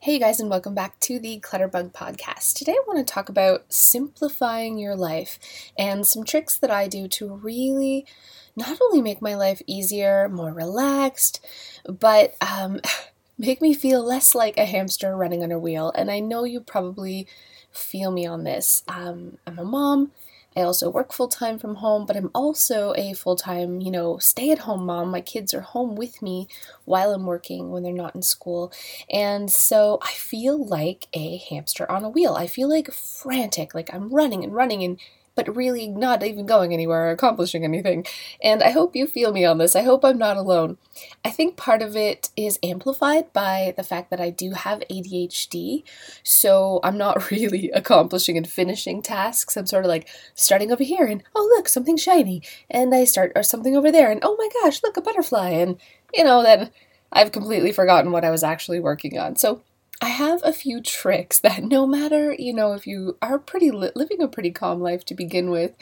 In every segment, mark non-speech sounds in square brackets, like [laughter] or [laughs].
Hey guys, and welcome back to the Clutterbug podcast. Today I want to talk about simplifying your life and some tricks that I do to really not only make my life easier, more relaxed, but um, [laughs] make me feel less like a hamster running on a wheel. And I know you probably feel me on this. Um, I'm a mom I also work full time from home, but I'm also a full time, you know, stay at home mom. My kids are home with me while I'm working when they're not in school. And so I feel like a hamster on a wheel. I feel like frantic, like I'm running and running and but really not even going anywhere or accomplishing anything. And I hope you feel me on this. I hope I'm not alone. I think part of it is amplified by the fact that I do have ADHD. So I'm not [laughs] really accomplishing and finishing tasks. I'm sort of like starting over here and oh, look, something shiny. And I start or something over there and oh my gosh, look, a butterfly. And, you know, then I've completely forgotten what I was actually working on. So I have a few tricks [laughs] that no matter, you know, if you are pretty li- living a pretty calm life to begin with,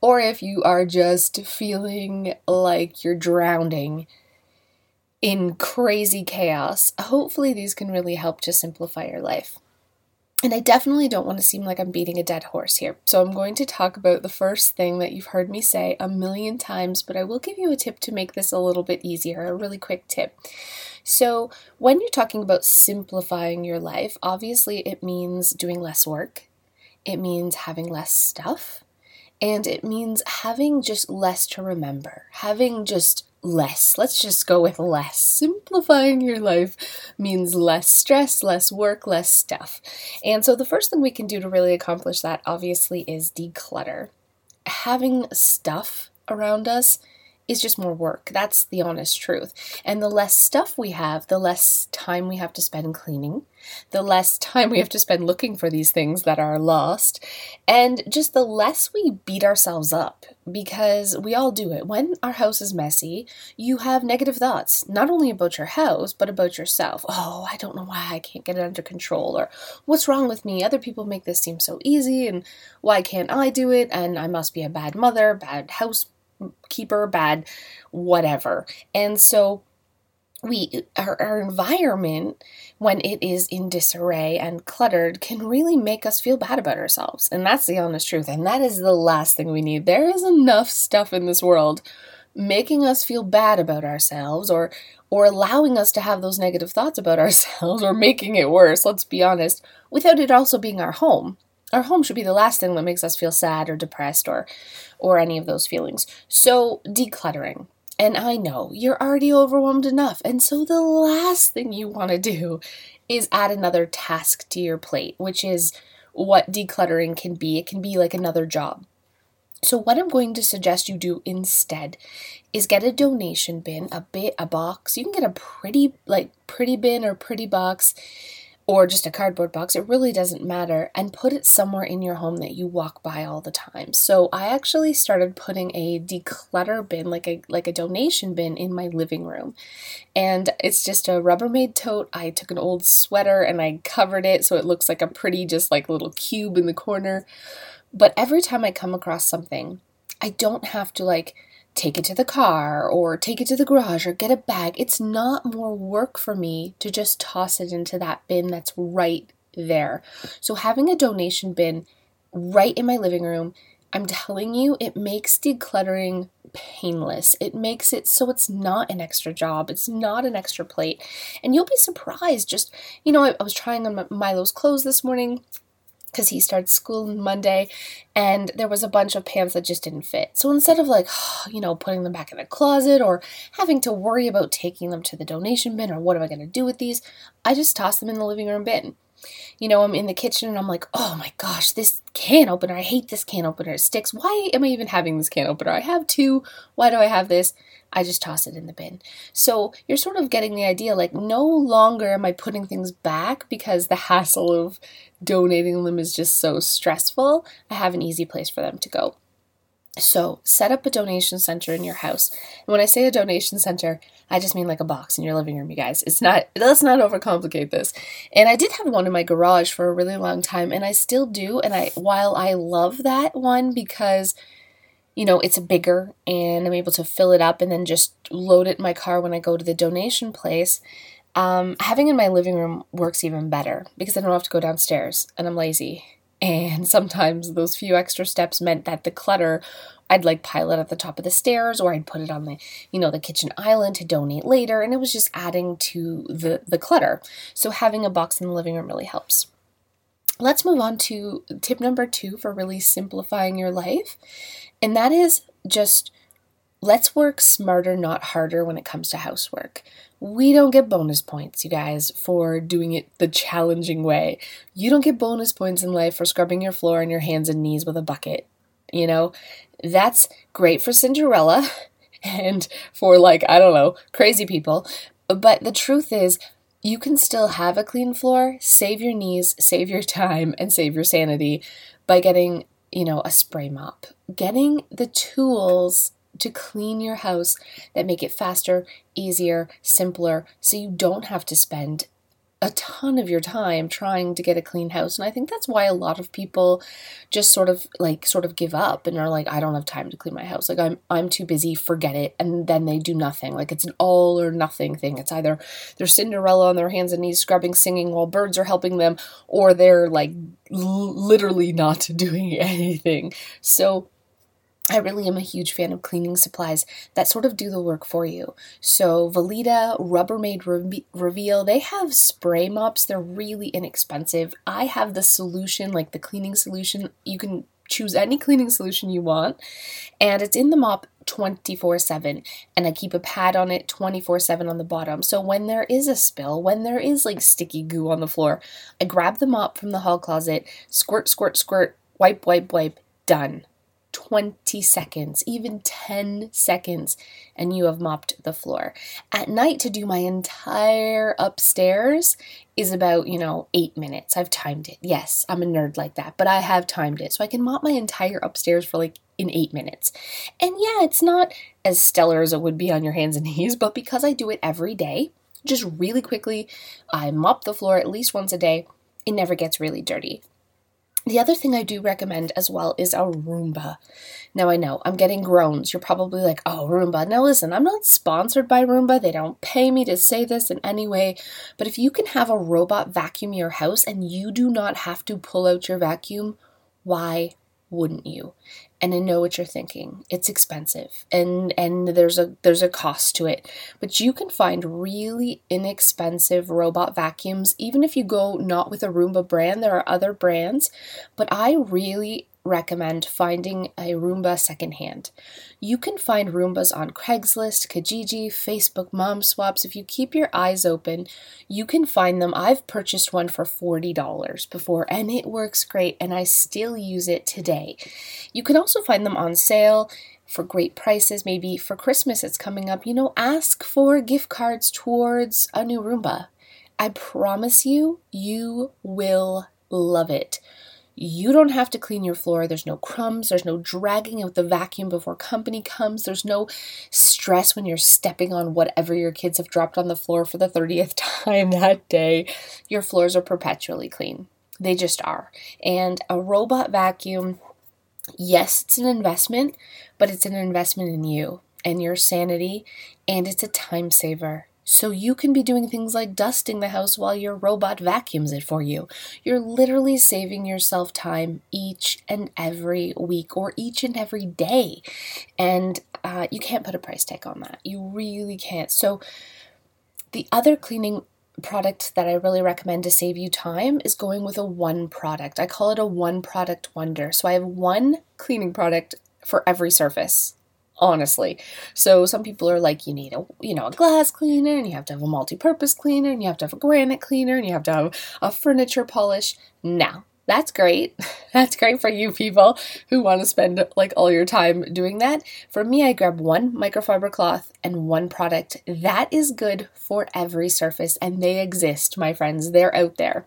or if you are just feeling like you're drowning in crazy chaos, hopefully these can really help to simplify your life. And I definitely don't want to seem like I'm beating a dead horse here. So I'm going to talk about the first thing that you've heard me say a million times, but I will give you a tip to make this a little bit easier, a really quick tip. So, when you're talking about simplifying your life, obviously it means doing less work, it means having less stuff, and it means having just less to remember, having just less. Let's just go with less. Simplifying your life means less stress, less work, less stuff. And so, the first thing we can do to really accomplish that, obviously, is declutter. Having stuff around us is just more work. That's the honest truth. And the less stuff we have, the less time we have to spend cleaning, the less [laughs] time we have to spend looking for these things that are lost, and just the less we beat ourselves up because we all do it. When our house is messy, you have negative thoughts, not only about your house, but about yourself. Oh, I don't know why I can't get it under control, or what's wrong with me? Other people make this seem so easy, and why can't I do it? And I must be a bad mother, bad house keeper, bad, whatever. And so we our, our environment when it is in disarray and cluttered can really make us feel bad about ourselves. And that's the honest truth. And that is the last thing we need. There is enough stuff in this world making us feel bad about ourselves or or allowing us to have those negative thoughts about [laughs] ourselves or making it worse let's be honest without it also being our home our home should be the last thing that makes us feel sad or depressed or or any of those feelings. So, decluttering. And I know you're already overwhelmed enough. And so the last thing you want to do is add another task to your plate, which is what decluttering can be. It can be like another job. So what I'm going to suggest you do instead is get a donation bin, a bit a box. You can get a pretty like pretty bin or pretty box or just a cardboard box, it really doesn't matter, and put it somewhere in your home that you walk by all the time. So I actually started putting a declutter bin, like a like a donation bin in my living room. And it's just a Rubbermaid tote. I took an old sweater and I covered it so it looks like a pretty just like little cube in the corner. But every time I come across something, I don't have to like take it to the car or take it to the garage or get a bag. It's not more work for me to just toss it into that bin that's right there. So, having a donation bin right in my living room, I'm telling you, it makes decluttering painless. It makes it so it's not an extra job, it's not an extra plate. And you'll be surprised. Just, you know, I, I was trying on Milo's clothes this morning because he starts school Monday and there was a bunch of pants that just didn't fit. So instead of like, [sighs] you know, putting them back in the closet or having to worry about taking them to the donation bin or what am I going to do with these, I just toss them in the living room bin. You know, I'm in the kitchen and I'm like, oh my gosh, this can opener, I hate this can opener. It sticks. Why am I even having this can opener? I have two. Why do I have this? I just toss it in the bin. So you're sort of getting the idea like, no longer am I putting things back because the [laughs] hassle of donating them is just so stressful. I have an easy place for them to go. So, set up a donation center in your house. And when I say a donation center, I just mean like a box in your living room, you guys. It's not, let's not overcomplicate this. And I did have one in my garage for a really long time, and I still do. And I, while I love that one because you know, it's bigger and I'm able to fill it up and then just load it in my car when I go to the donation place. Um, having in my living room works even better because I don't have to go downstairs and I'm lazy. And sometimes those few extra steps meant that the clutter I'd like pile it at the top of the stairs or I'd put it on the, you know, the kitchen island to donate later and it was just adding to the the clutter. So having a box in the living room really helps. Let's move on to tip number 2 for really simplifying your life. And that is just let's work smarter, not harder when it comes to housework. We don't get bonus points, you guys, for doing it the challenging way. You don't get bonus points in life for scrubbing your floor on your hands and knees with a bucket. You know, that's great for Cinderella [laughs] and for, like, I don't know, crazy people. But the truth is, you can still have a clean floor, save your knees, save your time, and save your sanity by getting, you know, a spray mop. Getting the tools to clean your house that make it faster, easier, simpler, so you don't have to spend a ton of your time trying to get a clean house. And I think that's why a lot of people just sort of like sort of give up and are like, I don't have time to clean my house. Like I'm I'm too busy, forget it. And then they do nothing. Like it's an all or nothing thing. It's either they're Cinderella on their hands and knees scrubbing, singing while birds are helping them, or they're like l- literally not [laughs] doing anything. So I really am a huge fan of cleaning supplies that sort of do the work for you. So, Vileda, Rubbermaid Re- Reveal, they have spray mops. They're really inexpensive. I have the solution, like the cleaning solution. You can choose any cleaning solution you want, and it's in the mop 24 7 and I keep a pad on it 24 7 on the bottom. So when there is a spill, when there is like sticky goo on the floor, I grab the mop from the hall closet, squirt, squirt, squirt, wipe, wipe, wipe, done. 20 seconds, even 10 seconds, and you have mopped the floor. At night, to do my entire upstairs is about, you know, eight minutes. I've timed it. Yes, I'm a nerd like that, but I have timed it. So I can mop my entire upstairs for like in eight minutes. And yeah, it's not as stellar as it would be on your hands and [laughs] knees, but because I do it every day, just really quickly, I mop the floor at least once a day. It never gets really dirty. The other thing I do recommend as well is a Roomba. Now, I know I'm getting groans. You're probably like, oh, Roomba. Now, listen, I'm not sponsored by Roomba. They don't pay me to say this in any way. But if you can have a robot vacuum your house and you do not have to pull out your vacuum, why wouldn't you? And I know what you're thinking. It's expensive and and there's a there's a cost to it. But you can find really inexpensive robot vacuums even if you go not with a Roomba brand. There are other brands, but I really recommend finding a Roomba secondhand. You can find Roombas on Craigslist, Kijiji, Facebook Mom Swaps. If you keep your eyes open, you can find them. I've purchased one for $40 before and it works great and I still use it today. You can also find them on sale for great prices. Maybe for Christmas it's coming up. You know, ask for gift cards towards a new Roomba. I promise you, you will love it. You don't have to clean your floor. There's no crumbs. There's no dragging out the vacuum before company comes. There's no stress when you're stepping on whatever your kids have dropped on the floor for the 30th [laughs] time that day. Your floors are perpetually clean. They just are. And a robot vacuum, yes, it's an investment, but it's an investment in you and your sanity, and it's a time saver. So you can be doing things like dusting the house while your robot vacuums it for you. You're literally saving yourself time each and every week or each and every day. And uh, you can't put a price tag on that. You really can't. So the other cleaning product that I really recommend to save you time is going with a one product. I call it a one product wonder. So I have one cleaning product for every surface honestly. So some people are like, you need a you know a glass cleaner, and you have to have a multi-purpose cleaner, and you have to have a granite cleaner, and you have to have a furniture polish. Now that's great. [laughs] That's great for you people who want to spend like all your time doing that. For me, I grab one microfiber cloth and one product. That is good for every surface, and they exist, my friends. They're out there.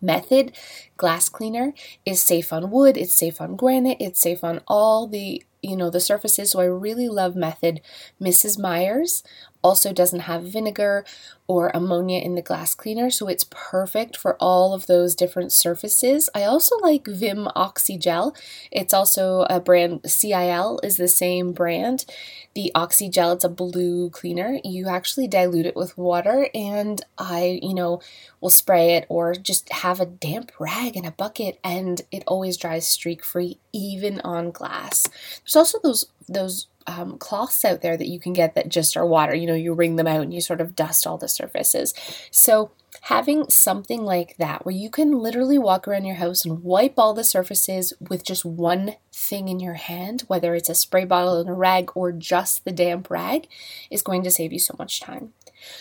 Method glass cleaner is safe on wood, it's safe on granite, it's safe on all the you know the surfaces so i really love method. Mrs Meyer's also doesn't have vinegar or ammonia in the glass cleaner, so it's perfect for all of those different surfaces. I also like Vim Oxygel. It's also a brand, CIL is the same brand. The Oxygel, it's a blue cleaner. You actually dilute it with water, and I, you know, will spray it or just have a damp rag in a bucket, and it always dries streak free, even on glass. There's also those those um, cloths out there that you can get that just are water. You know, you wring them out and you sort of dust all the surfaces. So, having something like that where you can literally walk around your house and wipe all the surfaces with just one thing in your hand, whether it's a spray bottle and a rag or just the damp rag, is going to save you so much time.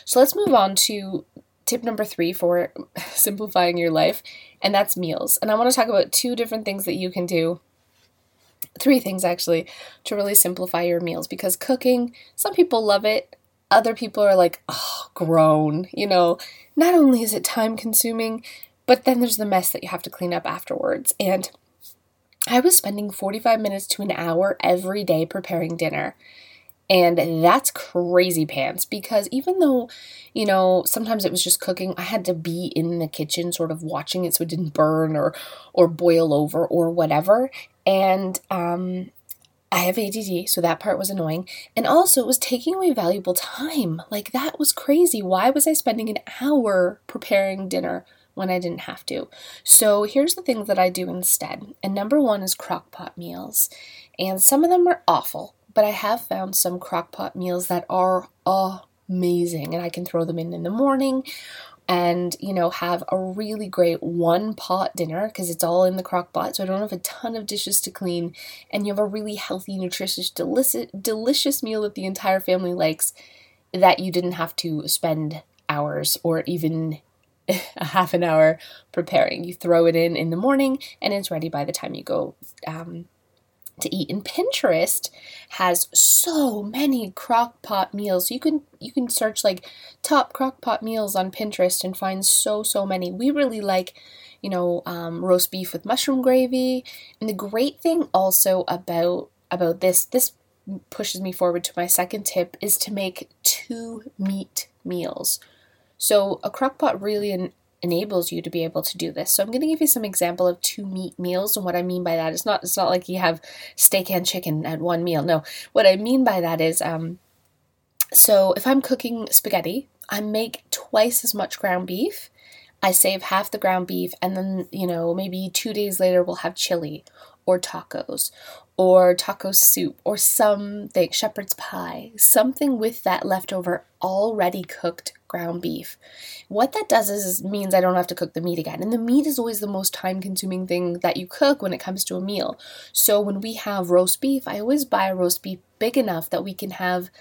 So, let's move on to tip number three for [laughs] simplifying your life, and that's meals. And I want to talk about two different things that you can do three things actually to really simplify your meals because cooking, some people love it, other people are like, oh, groan. You know, not only is it time consuming, but then there's the mess that you have to clean up afterwards. And I was spending 45 minutes to an hour every day preparing dinner. And that's crazy pants because even though, you know, sometimes it was just cooking, I had to be in the kitchen sort of watching it so it didn't burn or or boil over or whatever. And um I have ADD, so that part was annoying. And also, it was taking away valuable time. Like, that was crazy. Why was I spending an hour preparing dinner when I didn't have to? So, here's the things that I do instead. And number one is crock pot meals. And some of them are awful but I have found some crock pot meals that are amazing and I can throw them in in the morning and you know have a really great one pot dinner because it's all in the crock pot so I don't have a ton of dishes to clean and you have a really healthy nutritious delicious delicious meal that the entire family likes that you didn't have to spend hours or even [laughs] a half an hour preparing. You throw it in in the morning and it's ready by the time you go um, to eat. And Pinterest has so many crock pot meals. You can you can search like top crock pot meals on Pinterest and find so so many. We really like, you know, um, roast beef with mushroom gravy. And the great thing also about about this this pushes me forward to my second tip is to make two meat meals. So a crock pot really enables you to be able to do this. So I'm going to give you some example of two meat meals and what I mean by that is not it's not like you have steak and chicken at one meal. No. What I mean by that is um so if I'm cooking spaghetti, I make twice as much ground beef. I save half the ground beef and then, you know, maybe 2 days later we'll have chili or tacos or taco soup or something, shepherd's pie, something with that leftover already cooked ground beef. What that does is means I don't have to cook the meat again. And the meat is always the most time consuming thing that you cook when it comes to a meal. So when we have roast beef, I always buy a roast beef big enough that we can have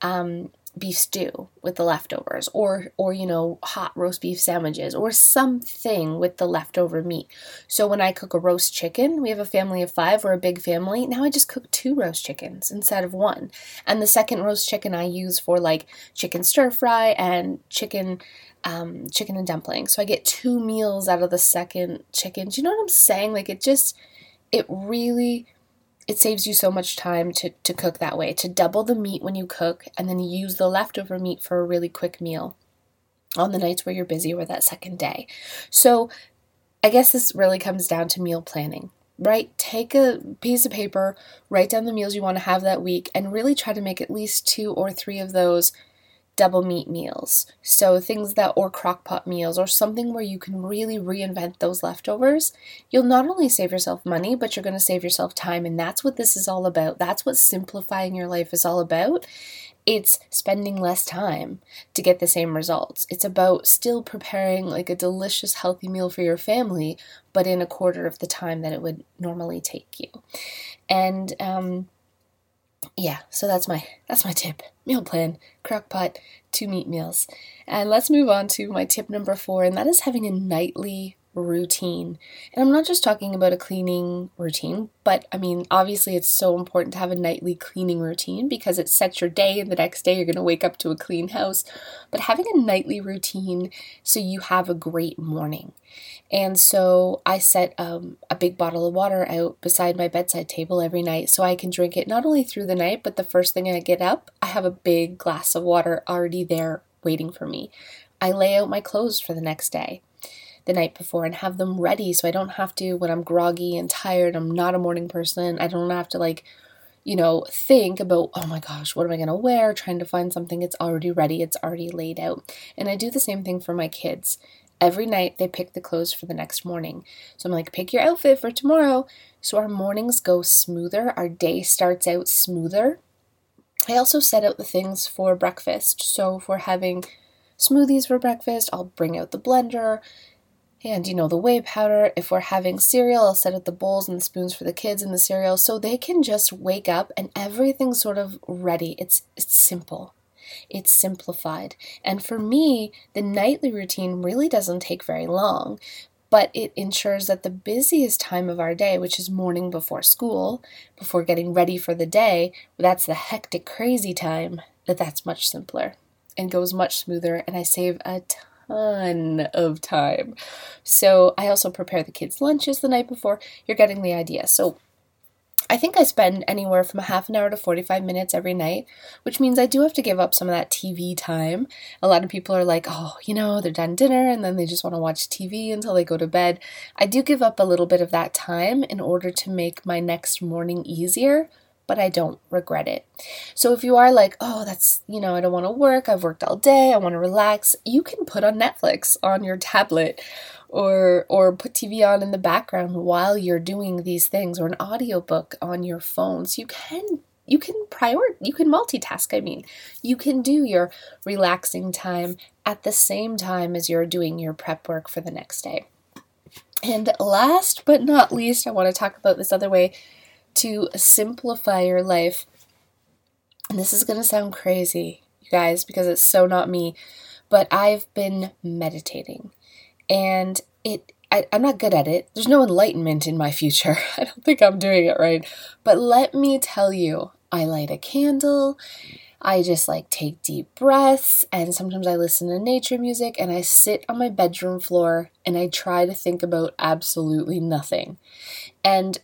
um, beef stew with the leftovers or or you know hot roast beef sandwiches or something with the leftover meat. So when I cook a roast chicken, we have a family of 5, we're a big family. Now I just cook two roast chickens instead of one. And the second roast chicken I use for like chicken stir fry and chicken um, chicken and dumplings. So I get two meals out of the second chicken. Do you know what I'm saying? Like it just it really it saves you so much time to, to cook that way, to double the meat when you cook and then use the leftover meat for a really quick meal on the nights where you're busy or that second day. So I guess this really comes down to meal planning, right? Take a piece of paper, write down the meals you want to have that week, and really try to make at least two or three of those double meat meals. So things that or crock pot meals or something where you can really reinvent those leftovers. You'll not only save yourself money, but you're going to save yourself time and that's what this is all about. That's what simplifying your life is all about. It's spending less time to get the same results. It's about still preparing like a delicious healthy meal for your family, but in a quarter of the time that it would normally take you. And um yeah, so that's my that's my tip. Meal plan, crock pot, two meat meals. And let's move on to my tip number 4 and that is having a nightly routine. And I'm not just talking about a cleaning routine, but I mean, obviously, it's so important to have a nightly cleaning routine because it sets your day, and the next day you're going to wake up to a clean house. But having a nightly routine so you have a great morning. And so I set um, a big bottle of water out beside my bedside table every night so I can drink it not only through the night, but the first thing I get up, I have a big glass of water already there waiting for me. I lay out my clothes for the next day the night before and have them ready so I don't have to, when I'm groggy and tired, I'm not a morning person, I don't have to like, you know, think about, oh my gosh, what am I going to wear? Trying to find something, it's already ready, it's already laid out. And I do the same thing for my kids. Every night they pick the clothes for the next morning. So I'm like, pick your outfit for tomorrow. So our mornings go smoother, our day starts out smoother. I also set out the things for breakfast. So if we're having smoothies for breakfast, I'll bring out the blender and you know the whey powder if we're having cereal i'll set out the bowls and the spoons for the kids and the cereal so they can just wake up and everything's sort of ready. It's it's simple. It's simplified. And for me the nightly routine really doesn't take very long but it ensures that the busiest time of our day which is morning before school before getting ready for the day that's the hectic crazy time that that's much simpler and goes much smoother and i save a ton ton of time. So I also prepare the kids' lunches the night before. You're getting the idea. So I think I spend anywhere from a half an hour to 45 minutes every night, which means I do have to give up some of that TV time. A lot of people are like, oh, you know, they're done dinner and then they just want to watch TV until they go to bed. I do give up a little bit of that time in order to make my next morning easier but I don't regret it. So if you are like, oh, that's, you know, I don't want to work, I've worked all day, I want to relax, you can put on Netflix on your tablet or or put TV on in the background while you're doing these things or an audiobook on your phone. So you can you can prior you can multitask, I mean. You can do your relaxing time at the same time as you're doing your prep work for the next day. And last but not least, I want to talk about this other way to simplify your life. And this is going to sound crazy, you guys, because it's so not me, but I've been meditating. And it I, am not good at it. There's no enlightenment in my future. [laughs] I don't think I'm doing it right. But let me tell you, I light a candle. I just like take deep breaths and sometimes I listen to nature music and I sit on my bedroom floor and I try to think about absolutely nothing. And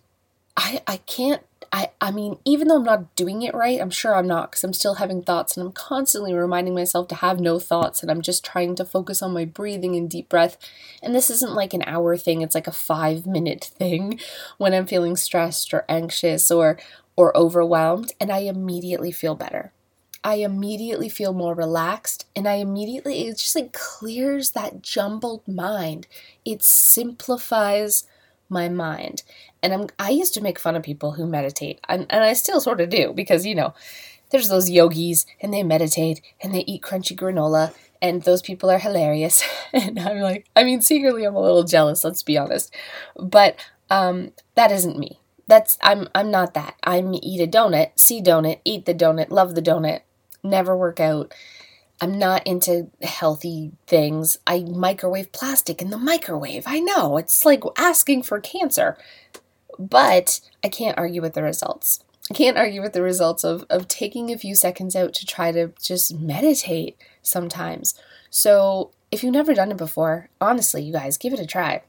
I, I can't I, I mean, even though I'm not doing it right, I'm sure I'm not because I'm still having thoughts and I'm constantly reminding myself to have no thoughts and I'm just trying to focus on my breathing and deep breath. And this isn't like an hour thing, it's like a five minute [laughs] thing when I'm feeling stressed or anxious or or overwhelmed and I immediately feel better. I immediately feel more relaxed and I immediately it just like clears that jumbled mind. It simplifies my mind. And I'm, I used to make fun of people who meditate, and, and I still sort of do because, you know, there's those yogis and they meditate and they eat crunchy granola, and those people are hilarious. [laughs] and I'm like, I mean, secretly, I'm a little jealous, let's be honest. But um, that isn't me. That's I'm I'm not that. I'm eat a donut, see donut, eat the donut, love the donut, never work out, I'm not into healthy things. I microwave plastic in the microwave. I know, it's like asking for cancer. But I can't argue with the results. I can't argue with the results of, of taking a few seconds out to try to just meditate sometimes. So, if you've never done it before, honestly, you guys, give it a try.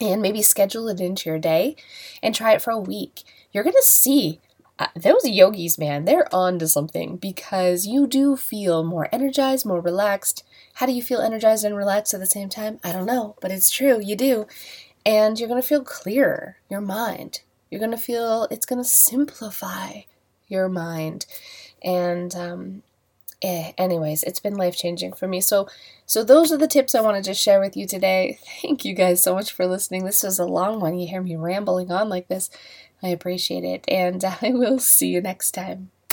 And maybe schedule it into your day and try it for a week. You're going to see uh, those yogis, man, they're on to something because you do feel more energized, more relaxed. How do you feel energized and relaxed at the same time? I don't know, but it's true, you do. And you're going to feel clearer, your mind. You're going to feel, it's going to simplify your mind. And, um, eh, anyways, it's been life changing for me. So, so those are the tips I wanted to share with you today. Thank you guys so much for listening. This was a long one. You hear me rambling on like this. I appreciate it, and [laughs] I will see you next time.